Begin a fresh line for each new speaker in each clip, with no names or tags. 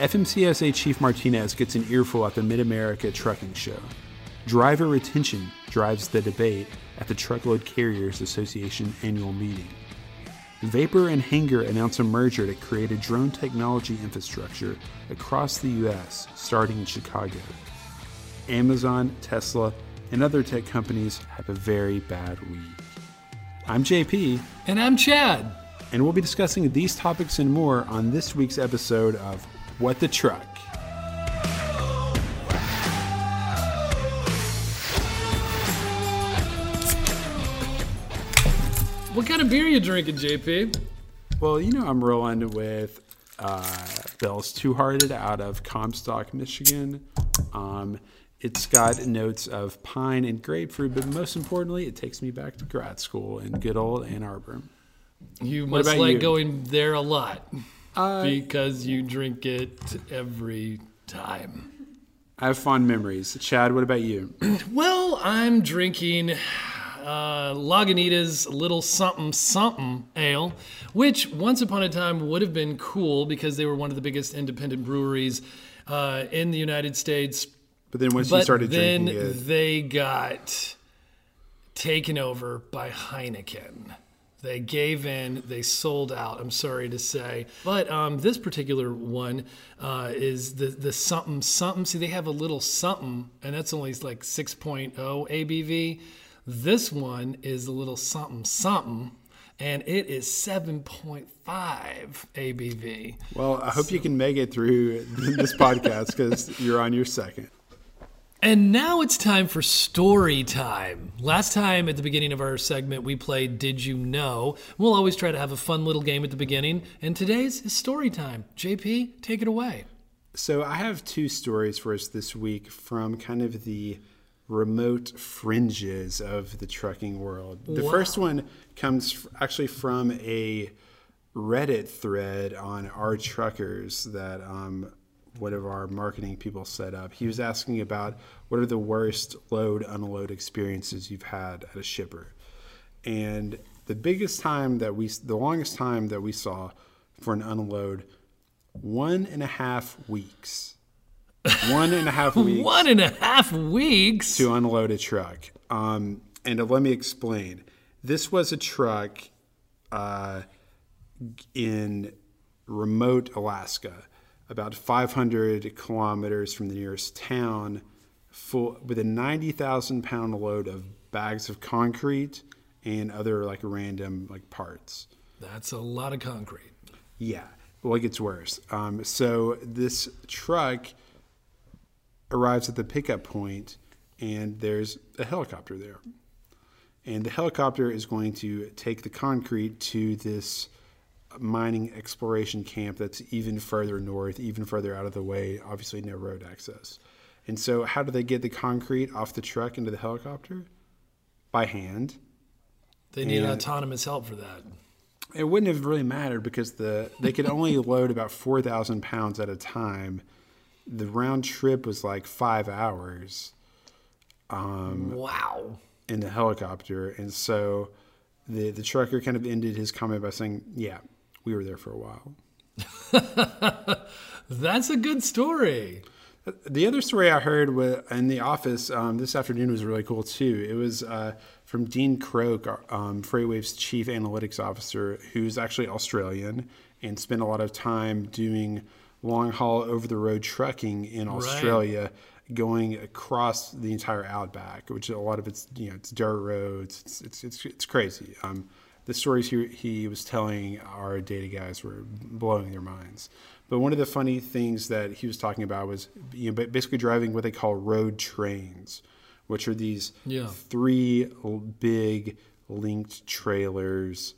FMCSA Chief Martinez gets an earful at the Mid America Trucking Show. Driver retention drives the debate at the Truckload Carriers Association annual meeting. Vapor and Hangar announce a merger to create a drone technology infrastructure across the U.S., starting in Chicago. Amazon, Tesla, and other tech companies have a very bad week. I'm JP,
And I'm Chad.
and we'll be discussing these topics and more on this week's episode of What the Truck.
What kind of beer you drinking, JP?
Well, you know, I'm rolling with uh, Bell's Two Hearted out of Comstock, Michigan. Um, it's got notes of pine and grapefruit, but most importantly, it takes me back to grad school in good old Ann Arbor.
You must
about
like
you?
going there a lot
Uh,
because you drink it every time.
I have fond memories. Chad, what about you?
Well, I'm drinking uh, Lagunitas Little Something Something Ale, which once upon a time would have been cool because they were one of the biggest independent breweries uh, in the United States.
But then once you started
then
drinking it,
they got taken over by Heineken. They gave in. They sold out. I'm sorry to say, but um, this particular one uh, is the the something something. See, they have a little something, and that's only like 6.0 ABV. This one is a little something something, and it is 7.5 ABV.
well, I hope you can make it through this podcast because you're on your second.
And now it's time for story time. Last time at the beginning of our segment, we played Did You Know? We'll always try to have a fun little game at the beginning, and today's is story time. JP, take it away.
So I have two stories for us this week from kind of the remote fringes of the trucking world. The
Wow.
first one comes actually from a Reddit thread on our truckers that um, one of our marketing people set up. He was asking about what are the worst load unload experiences you've had at a shipper, and the biggest time that we, the longest time that we saw for an unload one and a half weeks. One and a half weeks
One and a half weeks.
to unload a truck. Um, and let me explain. This was a truck uh, in remote Alaska, about 500 kilometers from the nearest town, full with a 90,000 pound load of bags of concrete and other like random like parts.
That's a lot of concrete.
Yeah. Well, it gets worse. Um, so this truck arrives at the pickup point, and there's a helicopter there. And the helicopter is going to take the concrete to this mining exploration camp that's even further north, even further out of the way, obviously, no road access. And so, how do they get the concrete off the truck into the helicopter? By hand.
They need
And-
autonomous help for that.
It wouldn't have really mattered because the they could only load about four thousand pounds at a time. The round trip was like five hours um,
Wow.
in the helicopter, and so the the trucker kind of ended his comment by saying, "Yeah, we were there for a while."
That's a good story.
The other story I heard in the office um, this afternoon was really cool too. It was uh, from Dean Croke, um, FreightWave's chief analytics officer, who's actually Australian and spent a lot of time doing long haul over the road trucking in Australia, going across the entire outback, which a lot of it's you know it's dirt roads. It's it's it's, it's crazy. Um, the stories he, he was telling our data guys were blowing their minds. But one of the funny things that he was talking about was you know, basically driving what they call road trains, which are these
Yeah.
three big linked trailers,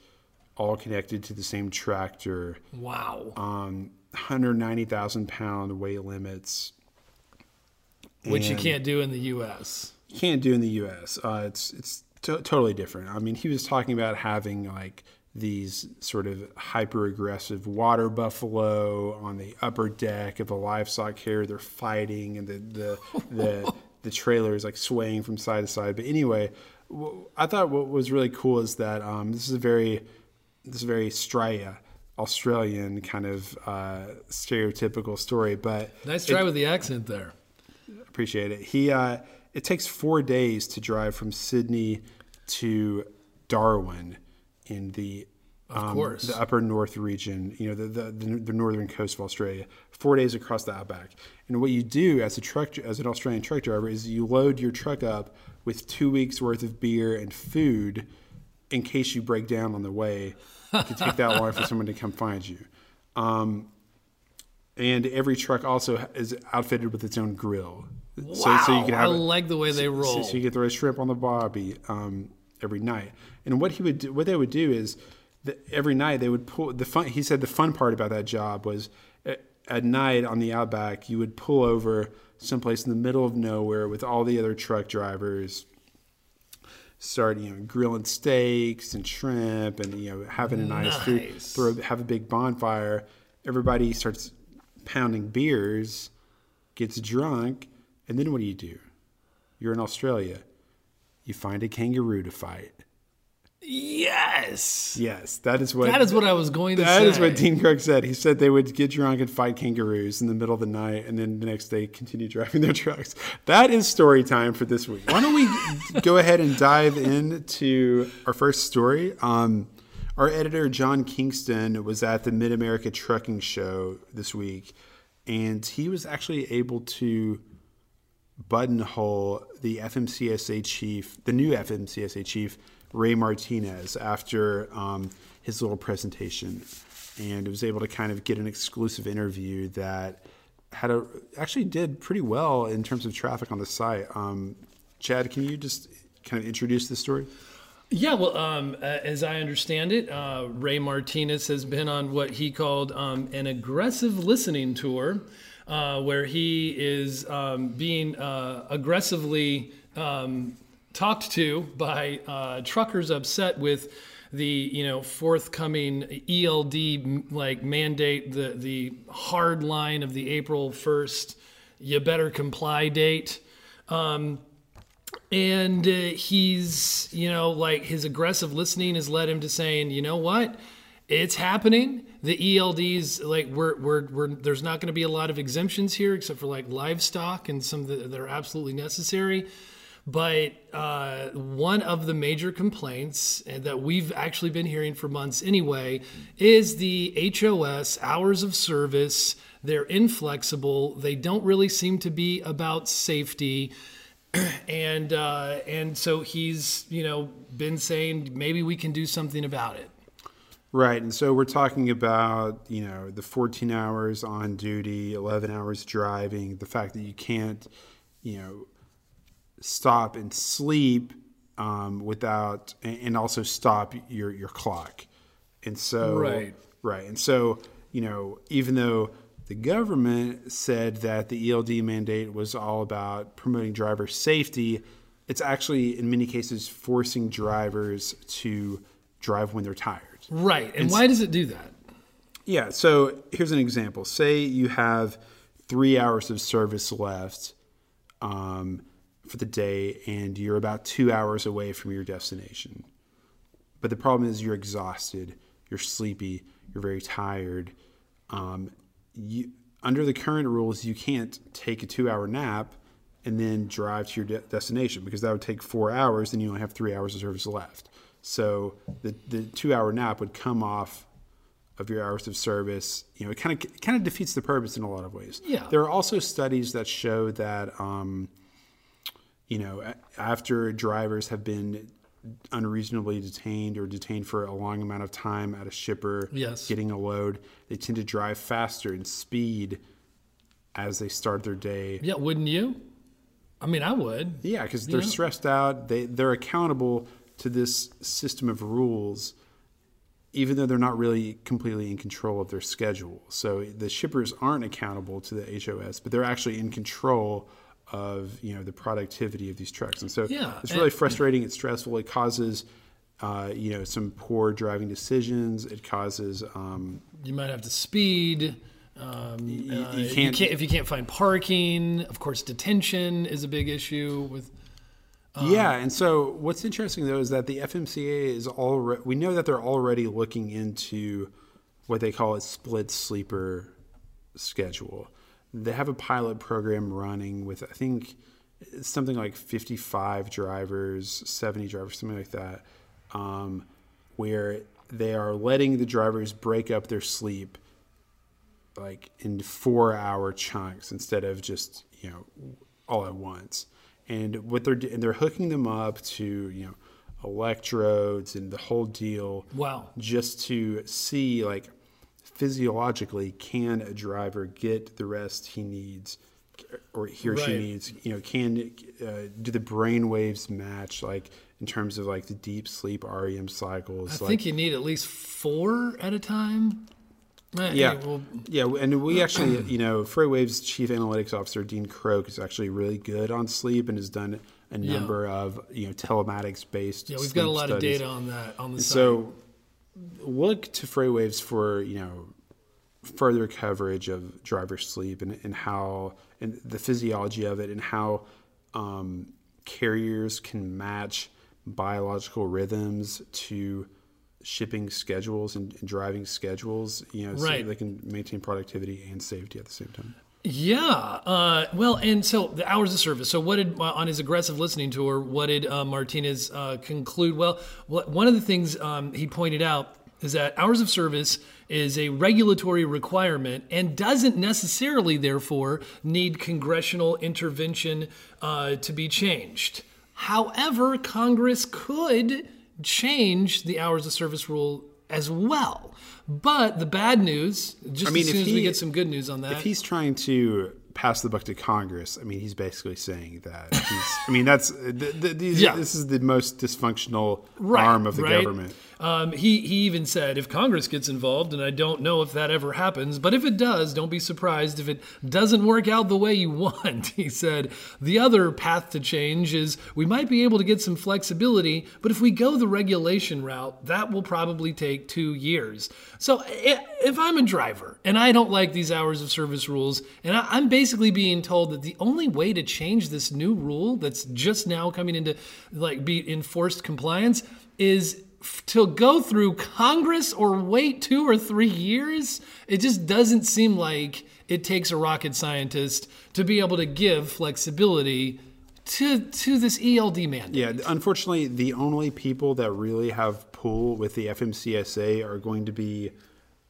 all connected to the same tractor,
Wow.
um, 190,000 pound weight limits.
Which you can't do in the U.S.
you can't do in the U.S. Uh, it's it's to- totally different. I mean, he was talking about having like these sort of hyper aggressive water buffalo on the upper deck of a livestock carrier. They're fighting, and the the the, the trailer is like swaying from side to side. But anyway, I thought what was really cool is that um, this is a very this is a very Straya Australian kind of uh, stereotypical story, but
Nice try with the accent there.
appreciate it. He uh, it takes four days to drive from Sydney to Darwin in the um,
course.
the upper north region. You know the, the the the northern coast of Australia. Four days across the outback. And what you do as a truck as an Australian truck driver is you load your truck up with two weeks worth of beer and food in case you break down on the way. It could take that long for someone to come find you. Um, and every truck also is outfitted with its own grill.
Wow, I like the way they
so-
roll.
So, you get the right shrimp on the barbie um, every night. And what he would do, what they would do is that every night they would pull the fun. He said the fun part about that job was at, at night on the outback you would pull over someplace in the middle of nowhere with all the other truck drivers. Start you know grilling steaks and shrimp and you know having a nice, food.
Nice.
Throw have a big bonfire. Everybody starts pounding beers, gets drunk, and then what do you do? You're in Australia. You find a kangaroo to fight.
Yes.
Yes, that is what
That is what I was going to
that
say.
is what Dean Croke said. He said they would get drunk and fight kangaroos in the middle of the night, and then the next day continue driving their trucks. That is story time for this week. Why don't we go ahead and dive into our first story? Um, our editor John Kingston was at the Mid America Trucking Show this week, and he was actually able to buttonhole the FMCSA chief, the new FMCSA chief, Ray Martinez, after um, his little presentation, and was able to kind of get an exclusive interview that had a actually did pretty well in terms of traffic on the site. Um, Chad, can you just kind of introduce the story?
Yeah, well, um, as I understand it, uh, Ray Martinez has been on what he called um, an aggressive listening tour, uh, where he is um, being uh, aggressively um, talked to by uh, truckers upset with the you know forthcoming ELD like mandate, the the hard line of the April first, you better comply date. Um, and uh, he's you know like his aggressive listening has led him to saying you know what it's happening the elds like we're, we're, we're there's not going to be a lot of exemptions here except for like livestock and some that, that are absolutely necessary but uh, one of the major complaints that we've actually been hearing for months anyway is the HOS hours of service. They're inflexible. They don't really seem to be about safety and uh, and so he's you know been saying maybe we can do something about it.
Right, and so we're talking about you know the 14 hours on duty, 11 hours driving, the fact that you can't, you know, stop and sleep um, without, and also stop your your clock, and so
Right.
right, and so you know even though the government said that the ELD mandate was all about promoting driver safety, it's actually in many cases forcing drivers to drive when they're tired.
Right. And why does it do that?
Yeah. So here's an example. Say you have three hours of service left um, for the day, and you're about two hours away from your destination. But the problem is you're exhausted, you're sleepy, you're very tired. Um, you, under the current rules, you can't take a two-hour nap and then drive to your de- destination because that would take four hours, and you only have three hours of service left. So the the two-hour nap would come off of your hours of service. You know, it kind of kind of defeats the purpose in a lot of ways.
Yeah.
There are also studies that show that, um, you know, after drivers have been unreasonably detained or detained for a long amount of time at a shipper
Yes.
getting a load, they tend to drive faster in speed as they start their day.
Yeah, wouldn't you? I mean, I would.
Yeah, because they're
Yeah.
stressed out. They they're accountable to this system of rules, even though they're not really completely in control of their schedule. So the shippers aren't accountable to the HOS, but they're actually in control of you know the productivity of these trucks. And so
Yeah,
it's really
and-
frustrating. It's stressful. It causes. Uh, you know some poor driving decisions. It causes um,
You might have to speed. Um,
you
uh,
can't-
can't if you can't find parking. Of course, detention is a big issue with.
Yeah, and so what's interesting though is that the FMCA is already. We know that they're already looking into what they call a split sleeper schedule. They have a pilot program running with I think something like 55 drivers, 70 drivers, something like that, um, where they are letting the drivers break up their sleep like in four hour chunks instead of just you know all at once and what they're and they're hooking them up to you know electrodes and the whole deal
Wow.
just to see like physiologically can a driver get the rest he needs or he or she needs you know can uh, do the brain waves match like in terms of like the deep sleep REM cycles
I
like
think you need at least four at a time.
Yeah,
well,
yeah, and we actually, you know, FreightWave's chief analytics officer Dean Croke is actually really good on sleep and has done a number of you know telematics based.
yeah, we've got a lot of data on that on the site.
So look to FreightWaves for you know further coverage of driver sleep and, and how and the physiology of it and how um, carriers can match biological rhythms to shipping schedules and, and driving schedules you know
Right.
so they can maintain productivity and safety at the same time
Yeah. Uh, well, and so the hours of service. So, what did uh, on his aggressive listening tour? What did uh, Martinez uh, conclude? Well, one of the things um, he pointed out is that hours of service is a regulatory requirement and doesn't necessarily, therefore, need congressional intervention uh, to be changed. However, Congress could change the hours of service rule as well. But the bad news, just
mean,
as soon as we get some good news on that,
if he's trying to pass the buck to Congress, I mean, he's basically saying that he's. I mean, that's th- th- these,
Yeah.
this is the most dysfunctional
Right,
arm of the
right.
government.
Um, he he even said if Congress gets involved, and I don't know if that ever happens, but if it does, don't be surprised if it doesn't work out the way you want. He said the other path to change is we might be able to get some flexibility, but if we go the regulation route, that will probably take two years. So if I'm a driver and I don't like these hours of service rules, and I'm basically being told that the only way to change this new rule that's just now coming into like be enforced compliance is to go through Congress or wait two or three years, it just doesn't seem like it takes a rocket scientist to be able to give flexibility to to this ELD mandate.
Yeah, unfortunately, the only people that really have pull with the FMCSA are going to be,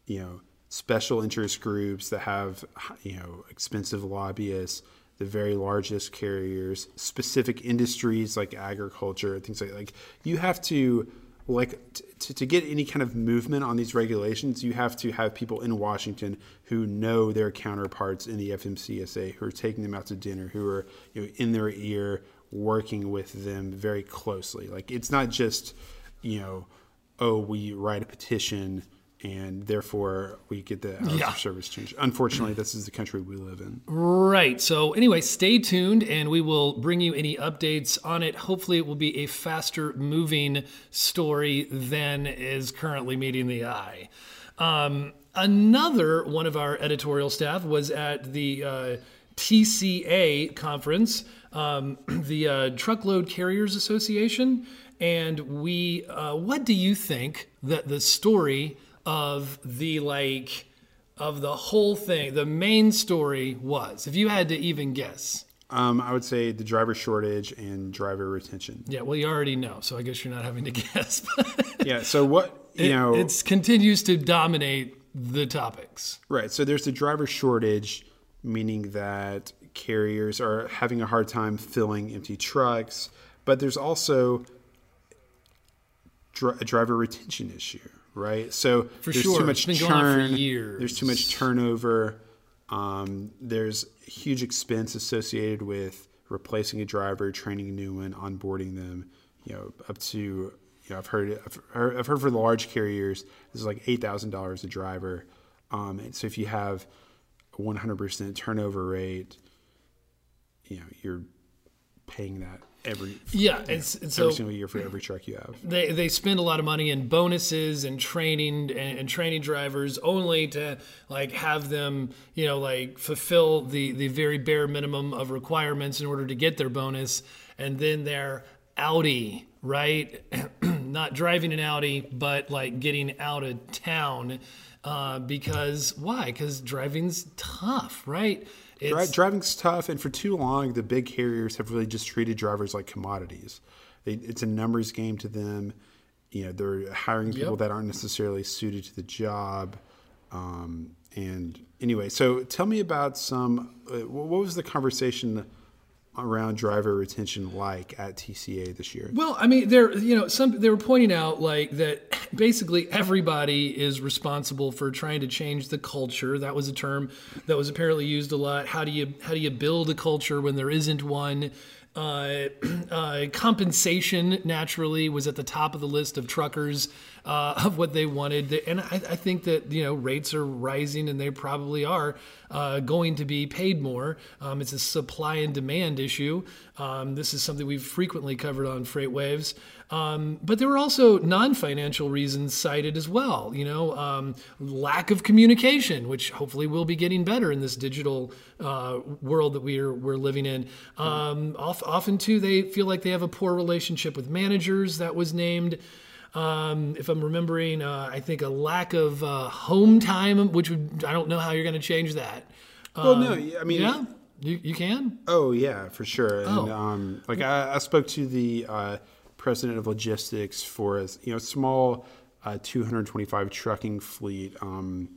you know, special interest groups that have, you know, expensive lobbyists, the very largest carriers, specific industries like agriculture, things like like you have to like to, to get any kind of movement on these regulations, you have to have people in Washington who know their counterparts in the FMCSA, who are taking them out to dinner, who are you know in their ear, working with them very closely. Like it's not just you know, oh, we write a petition and therefore we get the hours
Yeah.
of service changed. Unfortunately, this is the country we live in.
Right. So, anyway, stay tuned and we will bring you any updates on it. Hopefully, it will be a faster moving story than is currently meeting the eye. Um, another one of our editorial staff was at the uh, TCA conference, um, the uh, Truckload Carriers Association. And we, uh, what do you think that the story of the like, of the whole thing, the main story was, if you had to even guess.
Um, I would say the driver shortage and driver retention.
Yeah, well, you already know, so I guess you're not having to guess.
Yeah. So what you know?
it continues to dominate the topics.
Right. So there's the driver shortage, meaning that carriers are having a hard time filling empty trucks, but there's also dri- a driver retention issue, right? So
For
there's
sure.
too much
It's been going on for
churn. There's too much turnover. Um, there's huge expense associated with replacing a driver, training a new one, onboarding them. You know, up to you know, I've heard I've heard, I've heard for the large carriers, this is like eight thousand dollars a driver. Um, and so if you have a 100% turnover rate, you know, you're paying that every
Yeah, it's, it's so
every single year for every truck you have.
they, they spend a lot of money in bonuses and training and, and training drivers only to like have them you know like fulfill the the very bare minimum of requirements in order to get their bonus and then they're Audi right not driving an Audi but like getting out of town uh, because why? Because driving's tough, right?
Dri- driving's tough, and for too long, the big carriers have really just treated drivers like commodities. They, it's a numbers game to them. You know, they're hiring people
Yep.
that aren't necessarily suited to the job. Um, and anyway, so tell me about some. Uh, what was the conversation around driver retention like at TCA this year?
Well, I mean, they're you know some they were pointing out like that basically everybody is responsible for trying to change the culture. That was a term that was apparently used a lot. How do you how do you build a culture when there isn't one? Uh, uh, compensation naturally was at the top of the list of truckers uh, of what they wanted, and I, I think that you know rates are rising, and they probably are uh, going to be paid more. Um, it's a supply and demand issue. Um, this is something we've frequently covered on FreightWaves. Um, but there were also non-financial reasons cited as well. You know, um, lack of communication, which hopefully will be getting better in this digital uh, world that we're we're living in. Um, of- often too, they feel like they have a poor relationship with managers. That was named. Um, if I'm remembering, uh, I think a lack of uh, home time, which would, I don't know how you're going to change that.
well, no, I mean,
Yeah, you, you can.
Oh yeah, for sure. And
Oh.
um, like I, I spoke to the uh, president of logistics for a you know small uh, 225 trucking fleet um,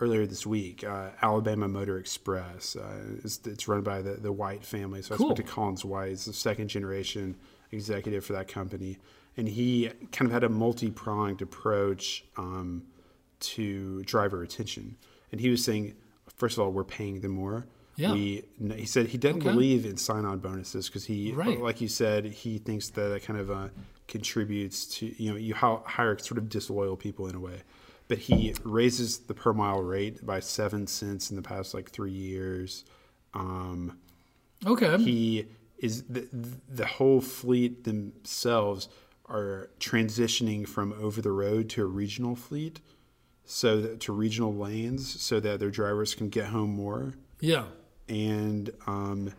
earlier this week. Uh, Alabama Motor Express. Uh, it's, it's run by the, the White family. So I spoke to Collins White. He's the second generation executive for that company, and he kind of had a multi pronged approach um, to driver retention. And he was saying, first of all, we're paying them more.
Yeah.
We, he said he doesn't
Okay.
believe in sign-on bonuses because he,
Right.
like you said, he thinks that it kind of uh, contributes to you know you hire sort of disloyal people in a way. But he raises the per mile rate by seven cents in the past like three years. Um,
Okay.
he is the, the whole fleet themselves are transitioning from over the road to a regional fleet so that, to regional lanes so that their drivers can get home more
yeah.
and um,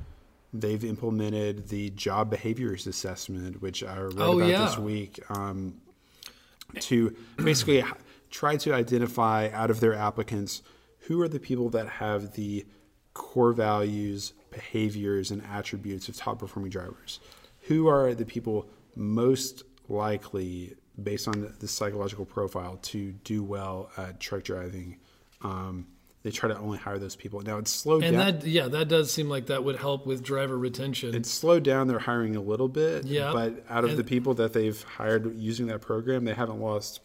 they've implemented the JOBehaviors assessment, which I read
Oh,
about
yeah.
this week, um, to basically try to identify out of their applicants who are the people that have the core values, behaviors, and attributes of top performing drivers. Who are the people most likely, based on the, the psychological profile, to do well at truck driving? Um, they try to only hire those people. Now it's slowed
And
down.
that, yeah, that does seem like that would help with driver retention.
it's slowed down their hiring a little bit.
Yeah.
But out of
And-
the people that they've hired using that program, they haven't lost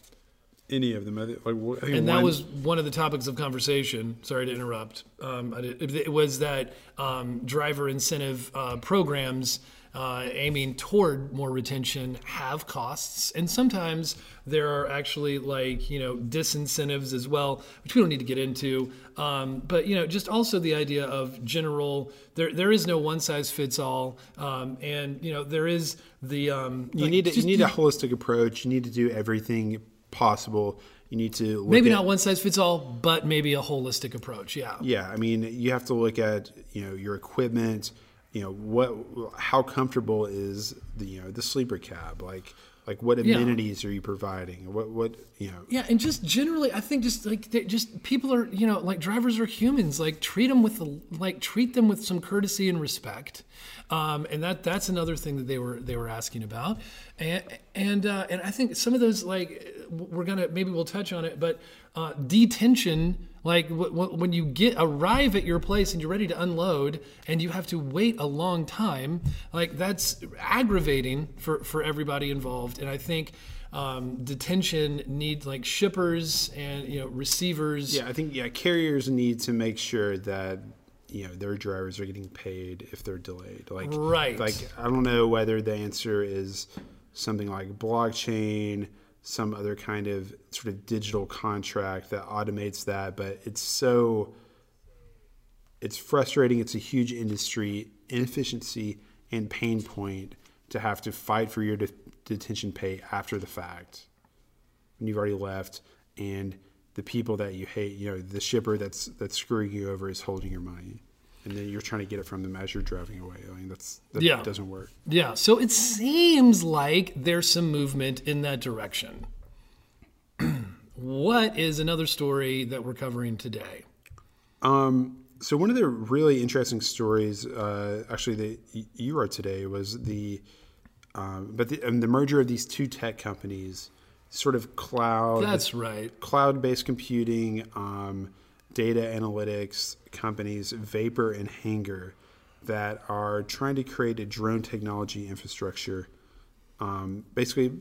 any of them. Like,
and that was one of the topics of conversation. Sorry to interrupt. Um, did, it was that um, driver incentive uh, programs uh, aiming toward more retention have costs, and sometimes there are actually like you know disincentives as well, which we don't need to get into. Um, but you know, just also the idea of general. There, there is no one size fits all, um, and you know there is the. Um,
you
like,
need to, you need a holistic approach. You need to do everything possible. You need to look
maybe
at,
not one size fits all, but maybe a holistic approach. Yeah.
Yeah, I mean, you have to look at you know your equipment. You know what, how comfortable is the you know the sleeper cab? Like like what
Yeah.
amenities are you providing? What what you know?
Yeah, and just generally, I think just like just people are, you know, like drivers are humans. Like treat them with the, like treat them with some courtesy and respect, um, and that that's another thing that they were they were asking about, and and uh, and I think some of those like we're gonna maybe we'll touch on it, but uh, detention. Like w- w- when you get arrive at your place and you're ready to unload, and you have to wait a long time, like that's aggravating for for everybody involved. And I think um, detention needs like shippers and you know receivers.
Yeah, I think yeah, carriers need to make sure that you know their drivers are getting paid if they're delayed. Like
Right.
Like I don't know whether the answer is something like blockchain, some other kind of sort of digital contract that automates that, but it's so it's frustrating. It's a huge industry inefficiency and pain point to have to fight for your de- detention pay after the fact when you've already left and the people that you hate, you know, the shipper that's that's screwing you over is holding your money. And then you're trying to get it from them as you're driving away. I mean, that's that
Yeah.
doesn't work.
Yeah, so it seems like there's some movement in that direction. what is another story that we're covering today?
Um, so one of the really interesting stories, uh, actually, that you wrote today was the, um, but the, the merger of these two tech companies, sort of cloud.
That's right.
Cloud-based computing, um, data analytics companies, Vapor and Hangar, that are trying to create a drone technology infrastructure. Um, basically,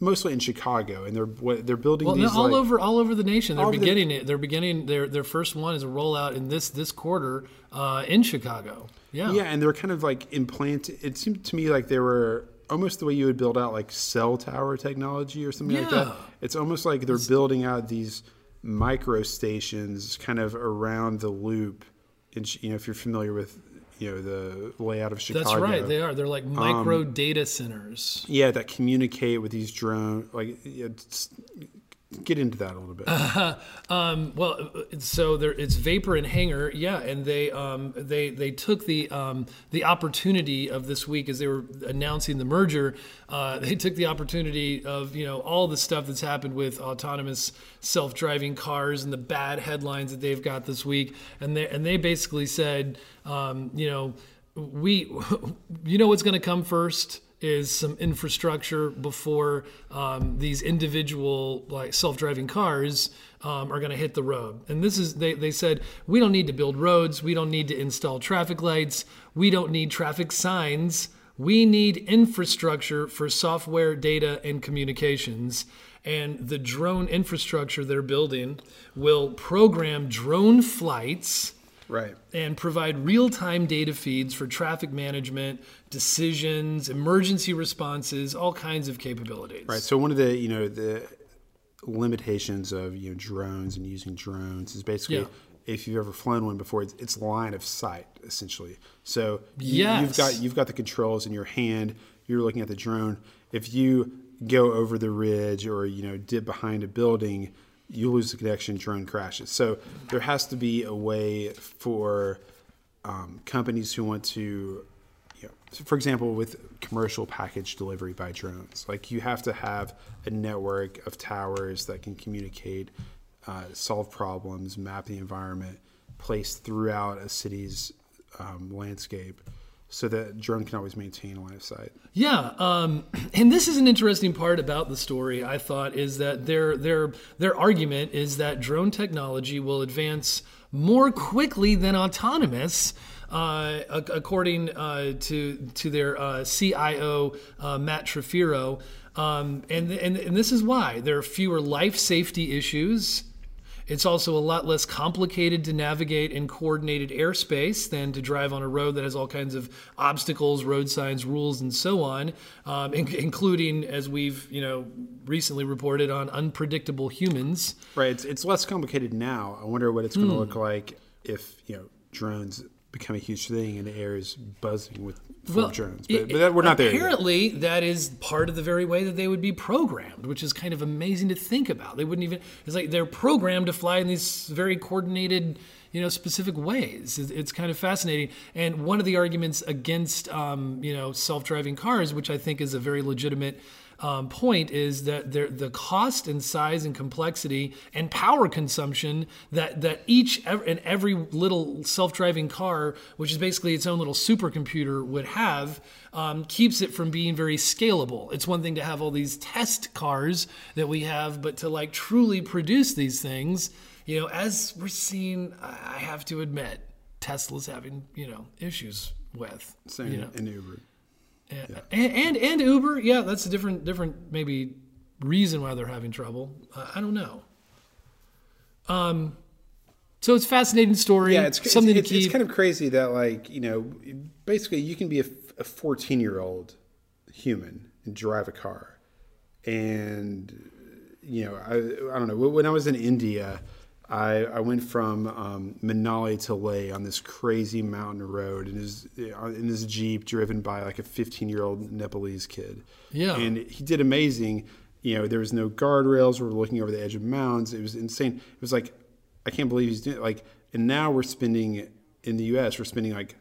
mostly in Chicago, and they're they're building
Well,
these
no, all
like,
over all over the nation. They're
over the-
beginning it. They're beginning their their first one is a rollout in this this quarter uh, in Chicago. Yeah.
Yeah, and they're kind of like implant. It seemed to me like they were almost the way you would build out like cell tower technology or something like that. It's almost like they're building out these micro stations kind of around the loop. And you know, if you're familiar with you know the layout of Chicago,
That's right. They are. They're like um, micro data centers.
yeah, that communicate with these drone. Like, yeah, just get into that a little bit.
Um, well, uh, so there, it's Vapor and Hangar, yeah, and they um, they they took the um, the opportunity of this week as they were announcing the merger. Uh, they took the opportunity of you know all the stuff that's happened with autonomous self-driving cars and the bad headlines that they've got this week, and they and they basically said, um, you know, we, you know, what's going to come first is some infrastructure before um, these individual like self-driving cars um, are going to hit the road. And this is they, they said we don't need to build roads. We don't need to install traffic lights. We don't need traffic signs. We need infrastructure for software data and communications. And the drone infrastructure they're building will program drone flights
right.
and provide real-time data feeds for traffic management, decisions, emergency responses, all kinds of capabilities.
Right. So one of the you know the limitations of you know drones and using drones is basically
Yeah.
if you've ever flown one before, it's, it's line of sight essentially. So you, you've got you've got the controls in your hand. You're looking at the drone. If you go over the ridge or you know dip behind a building, you lose the connection. Drone crashes. So there has to be a way for um, companies who want to you know, for example, with commercial package delivery by drones, like you have to have a network of towers that can communicate, uh, solve problems, map the environment, placed throughout a city's um, landscape, so that drone can always maintain a line of sight.
Yeah, um, and this is an interesting part about the story. I thought is that their their their argument is that drone technology will advance more quickly than autonomous. Uh, according uh, to to their uh, CIO uh, Matt Trifiro, um, and, and and this is why there are fewer life safety issues. It's also a lot less complicated to navigate in coordinated airspace than to drive on a road that has all kinds of obstacles, road signs, rules, and so on, um, in- including, as we've you know recently reported, on unpredictable humans.
Right. It's, it's less complicated now. I wonder what it's
Hmm.
going to look like if you know drones become a huge thing and the air is buzzing with drones. But,
it-
but that, we're not there.
Apparently, that is part of the very way that they would be programmed, which is kind of amazing to think about. They wouldn't even. It's like they're programmed to fly in these very coordinated, you know, specific ways. It's, kind of fascinating. And one of the arguments against, um, you know, self-driving cars, which I think is a very legitimate. Um, point is that the cost and size and complexity and power consumption that that each and every little self-driving car, which is basically its own little supercomputer, would have, um, keeps it from being very scalable. It's one thing to have all these test cars that we have, but to like truly produce these things, you know, as we're seeing, I have to admit, Tesla's having you know issues with.
Same
you know.
in Uber.
And, and and Uber, yeah, that's a different different maybe reason why they're having trouble. Uh, I don't know. Um, so it's a fascinating story.
Yeah, it's
something
it's,
to keep.
it's kind of crazy that like you know, basically you can be a fourteen year old human and drive a car, and you know I I don't know when I was in India. I, I went from um, Manali to Leh on this crazy mountain road in his in this jeep driven by like a 15 year old Nepalese kid.
Yeah.
and he did amazing. You know, there was no guardrails. We were looking over the edge of mountains. It was insane. It was like I can't believe he's doing it. like. And now we're spending in the U.S. We're spending like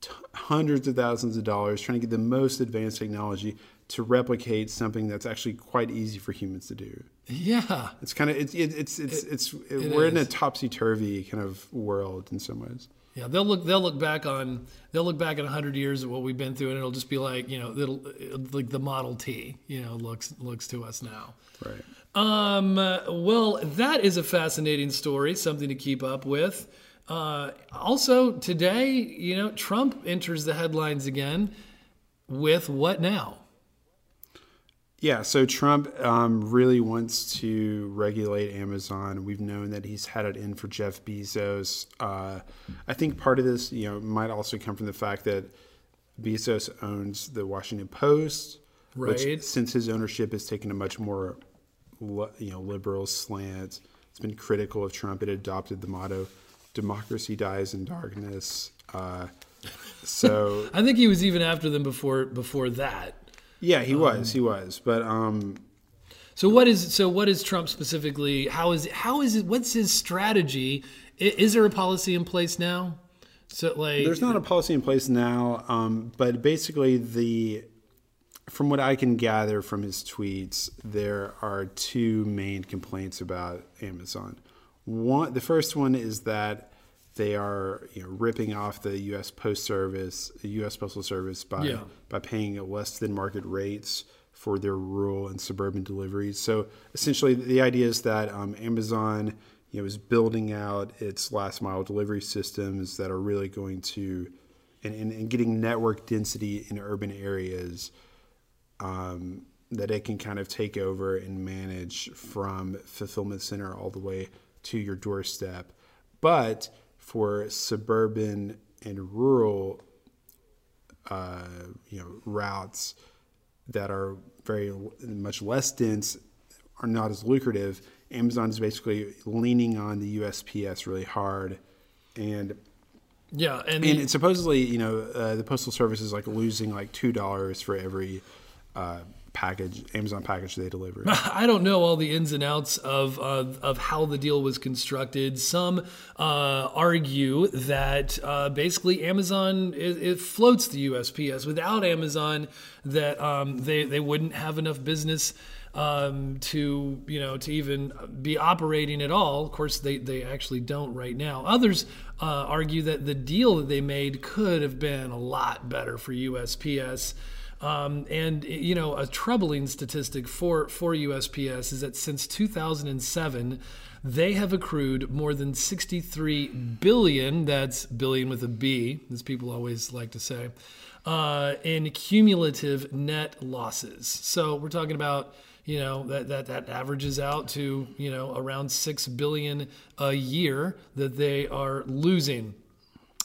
t- hundreds of thousands of dollars trying to get the most advanced technology to replicate something that's actually quite easy for humans to do.
Yeah.
It's kind of it's it, it's it's it's we're in a topsy turvy kind of world in some ways.
Yeah, they'll look they'll look back on they'll look back at hundred years of what we've been through, and it'll just be like you know it'll, like the Model T, you know, looks looks to us now.
Right.
Um. Well, that is a fascinating story, something to keep up with. Uh, also, today, you know, Trump enters the headlines again with what now?
Yeah, so Trump um, really wants to regulate Amazon. We've known that he's had it in for Jeff Bezos. Uh, I think part of this, you know, might also come from the fact that Bezos owns the Washington Post,
right?
Which, since his ownership has taken a much more, you know, liberal slant, it's been critical of Trump. It adopted the motto democracy dies in darkness. Uh, so
I think he was even after them before before that.
Yeah, he was. Um, he was. But um,
so what is so what is Trump specifically? How is how is it? What's his strategy? Is, is there a policy in place now? So like,
there's not a policy in place now. Um, but basically, the from what I can gather from his tweets, there are two main complaints about Amazon. One, the first one is that they are you know, ripping off the U.S. Post Service, U.S. Postal Service by yeah. by paying less than market rates for their rural and suburban deliveries. So essentially, the idea is that um, Amazon you know is building out its last mile delivery systems that are really going to and, and, and getting network density in urban areas. Um, that it can kind of take over and manage from fulfillment center all the way to your doorstep. But for suburban and rural, uh, you know, routes that are very much less dense, are not as lucrative. Amazon is basically leaning on the USPS really hard, and
yeah,
and, and supposedly, you know, uh, the postal service is like losing like two dollars for every uh, package Amazon package they deliver.
I don't know all the ins and outs of of, of how the deal was constructed. Some uh, argue that uh, basically Amazon it, it, floats the USPS. Without Amazon, that um, they they wouldn't have enough business. Um, to you know to even be operating at all. Of course, they they actually don't right now. Others uh, argue that the deal that they made could have been a lot better for USPS. Um, and you know, a troubling statistic for for USPS is that since 2007, they have accrued more than 63 billion. That's billion with a B, as people always like to say, uh, in cumulative net losses. So we're talking about you know that, that that averages out to you know around six billion a year that they are losing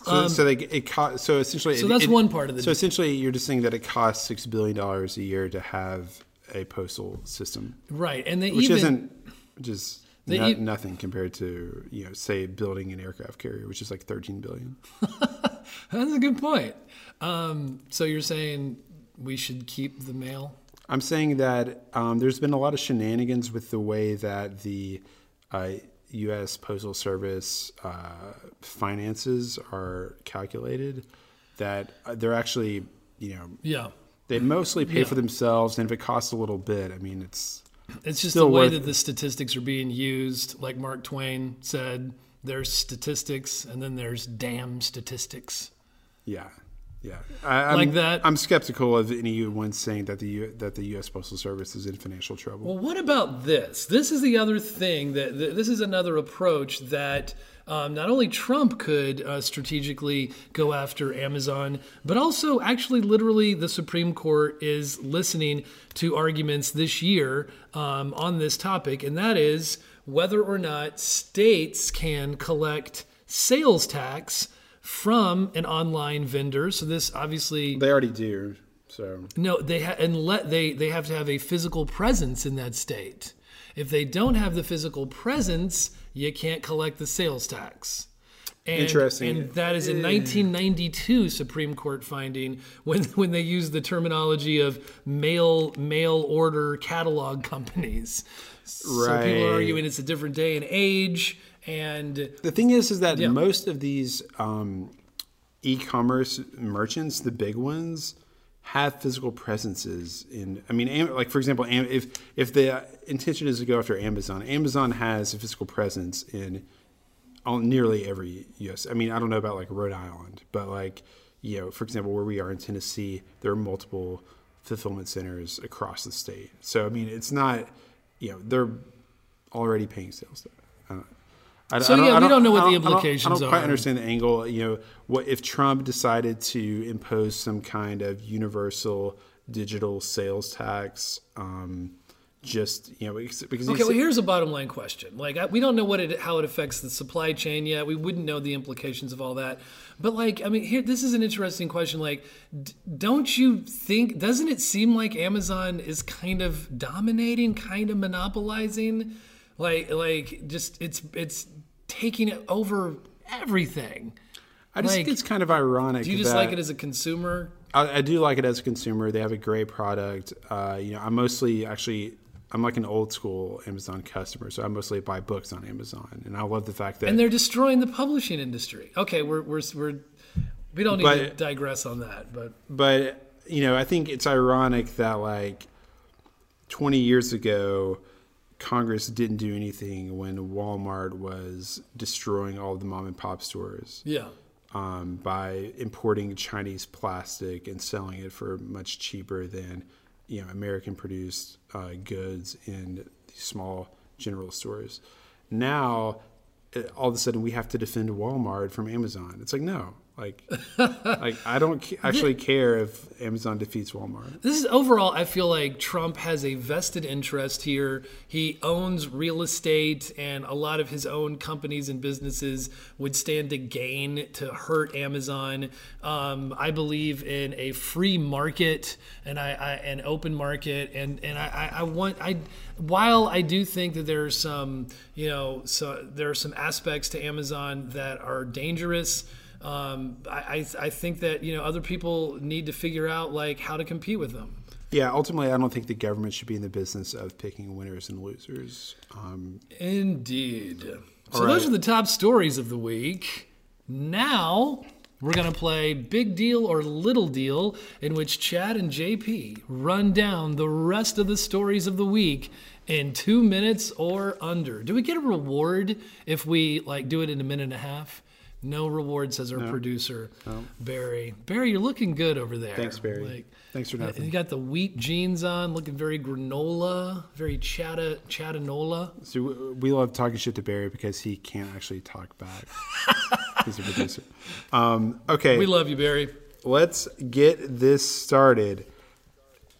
so, um, so they it cost, so essentially
so that's
it,
one part of the
so essentially you're just saying that it costs six billion dollars a year to have a postal system.
Right and they
which
even,
isn't just no, nothing compared to you know say building an aircraft carrier which is like 13 billion.
That's a good point. Um, so you're saying we should keep the mail?
I'm saying that um, there's been a lot of shenanigans with the way that the uh, U.S. Postal Service uh, finances are calculated, that uh, they're actually, you know,
yeah,
they mostly pay yeah. for themselves, and if it costs a little bit, I mean, it's
it's just the way that the statistics are being used. Like Mark Twain said, there's statistics, and then there's damn statistics.
Yeah, yeah, I,
like that.
I'm skeptical of anyone saying that the U, that the U.S. Postal Service is in financial trouble.
Well, what about this? This is the other thing that this is another approach that. Um, not only Trump could uh, strategically go after Amazon, but also actually, literally, the Supreme Court is listening to arguments this year um, on this topic, and that is whether or not states can collect sales tax from an online vendor. So this obviously
they already do. So
no, they ha- and let they they have to have a physical presence in that state. If they don't have the physical presence, you can't collect the sales tax.
And, Interesting.
And that is a 1992 Supreme Court finding when when they use the terminology of mail mail order catalog companies. Right. So people are arguing it's a different day and age. And
the thing is, is that yeah. most of these um, e-commerce merchants, the big ones, have physical presences in. I mean, like for example, if if the intention is to go after Amazon, Amazon has a physical presence in all, nearly every U.S. I mean, I don't know about like Rhode Island, but like you know, for example, where we are in Tennessee, there are multiple fulfillment centers across the state. So I mean, it's not you know they're already paying sales there. I don't-
So,
I
yeah,
I
we
don't-
know what the
don't- I don't- I don't quite
are.
understand the angle. You know, what if Trump decided to impose some kind of universal digital sales tax? Um, just you know, because,
Okay, well, here's a bottom line question. Like, I, we don't know what it, how it affects the supply chain yet. We wouldn't know the implications of all that. But like, I mean, here, this is an interesting question. Like, d- don't you think? Doesn't it seem like Amazon is kind of dominating, kind of monopolizing? Like, like, just it's it's taking it over everything.
I just
like,
think it's kind of ironic.
Do you just like it as a consumer?
I, I do like it as a consumer. They have a great product. Uh, you know, I'm mostly actually I'm like an old school Amazon customer, so I mostly buy books on Amazon, and I love the fact that
And they're destroying the publishing industry. Okay, we're we're we're we don't need to digress on that, but
but you know, I think it's ironic that like 20 years ago, Congress didn't do anything when Walmart was destroying all the mom and pop stores.
yeah.
um, by importing Chinese plastic and selling it for much cheaper than you know American produced uh, goods in these small general stores. Now, all of a sudden, we have to defend Walmart from Amazon. It's like no, like like I don't ca- actually care if Amazon defeats Walmart.
This is overall, I feel like Trump has a vested interest here. He owns real estate, and a lot of his own companies and businesses would stand to gain to hurt Amazon. Um, I believe in a free market and I, I an open market, and and I, I want I while I do think that there are some you know so there are some aspects to Amazon that are dangerous. Um, I, I I think that you know other people need to figure out like how to compete with them.
Yeah, ultimately, I don't think the government should be in the business of picking winners and losers. Um,
Indeed. So
All
those are the top stories of the week. Now we're gonna play Big Deal or Little Deal, in which Chad and JP run down the rest of the stories of the week in two minutes or under. Do we get a reward if we like do it in a minute and a half? No reward, says our producer Barry. Barry, you're looking good over there.
Thanks, Barry.
Like,
Thanks for nothing.
you got the wheat jeans on, looking very granola, very chatta chatanola.
So we- we love talking shit to Barry because he can't actually talk back. He's a producer. Um, okay,
We love you, Barry.
let's get this started.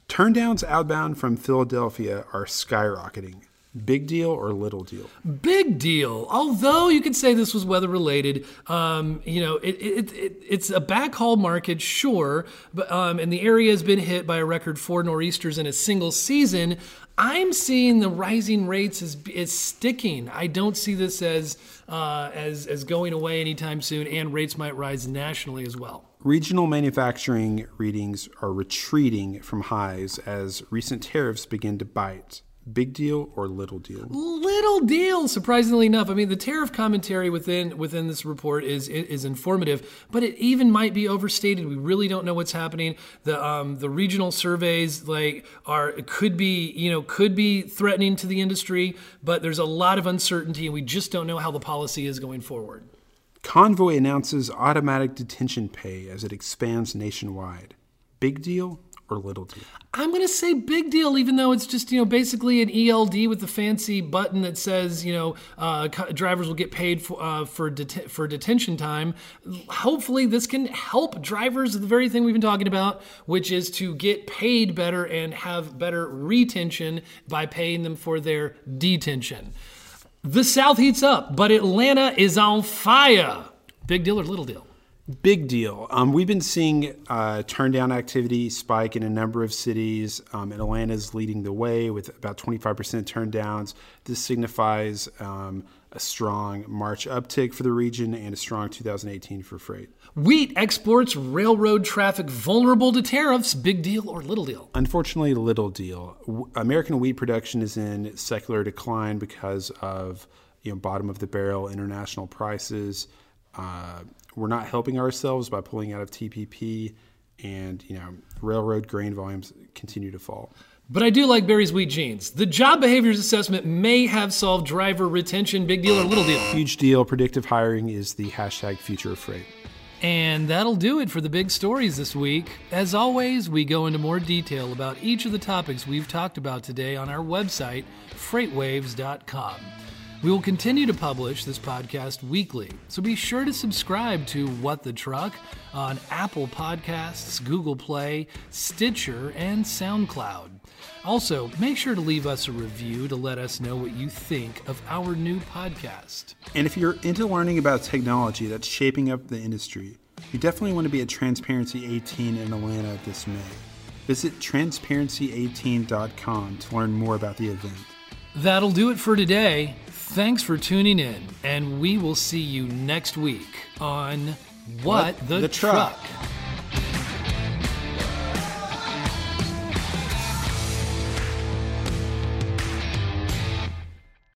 Turndowns outbound from Philadelphia are skyrocketing. Big deal or little deal?
Big deal. Although you could say this was weather related, um, you know, it, it, it, it's a backhaul market, sure, but um, and the area has been hit by a record four nor'easters in a single season. I'm seeing the rising rates as, as sticking. I don't see this as uh, as as going away anytime soon, and rates might rise nationally as well.
Regional manufacturing readings are retreating from highs as recent tariffs begin to bite. Big deal or little deal?
little deal surprisingly enough i mean the tariff commentary within within this report is is informative but it even might be overstated we really don't know what's happening the um the regional surveys like are could be you know could be threatening to the industry but there's a lot of uncertainty and we just don't know how the policy is going forward
Convoy announces automatic detention pay as it expands nationwide. Big deal or little deal?
I'm going to say big deal, even though it's just you know basically an ELD with the fancy button that says you know uh, drivers will get paid for uh, for det- for detention time. Hopefully, this can help drivers. The very thing we've been talking about, which is to get paid better and have better retention by paying them for their detention. The South heats up, but Atlanta is on fire. Big deal or little deal?
Big deal. Um, we've been seeing uh, turn down activity spike in a number of cities. Um, and Atlanta is leading the way with about 25% turn downs. This signifies um, a strong March uptick for the region and a strong 2018 for freight.
Wheat exports railroad traffic vulnerable to tariffs. Big deal or little deal?
Unfortunately, little deal. W- American wheat production is in secular decline because of you know bottom of the barrel international prices. Uh, we're not helping ourselves by pulling out of TPP. and you know railroad grain volumes continue to fall.
But I do like Barry's Wheat Jeans. The JOBehaviors assessment may have solved driver retention. Big deal or little deal?
Huge deal. Predictive hiring is the hashtag future of freight.
And that'll do it for the big stories this week. As always, we go into more detail about each of the topics we've talked about today on our website, freightwaves.com. We will continue to publish this podcast weekly, so be sure to subscribe to What the Truck on Apple Podcasts, Google Play, Stitcher, and SoundCloud. Also, make sure to leave us a review to let us know what you think of our new podcast.
And if you're into learning about technology that's shaping up the industry, you definitely want to be at Transparency 18 in Atlanta this May. Visit transparency18.com to learn more about the event.
That'll do it for today. Thanks for tuning in, and we will see you next week on What,
What
the,
the
truck.
Truck.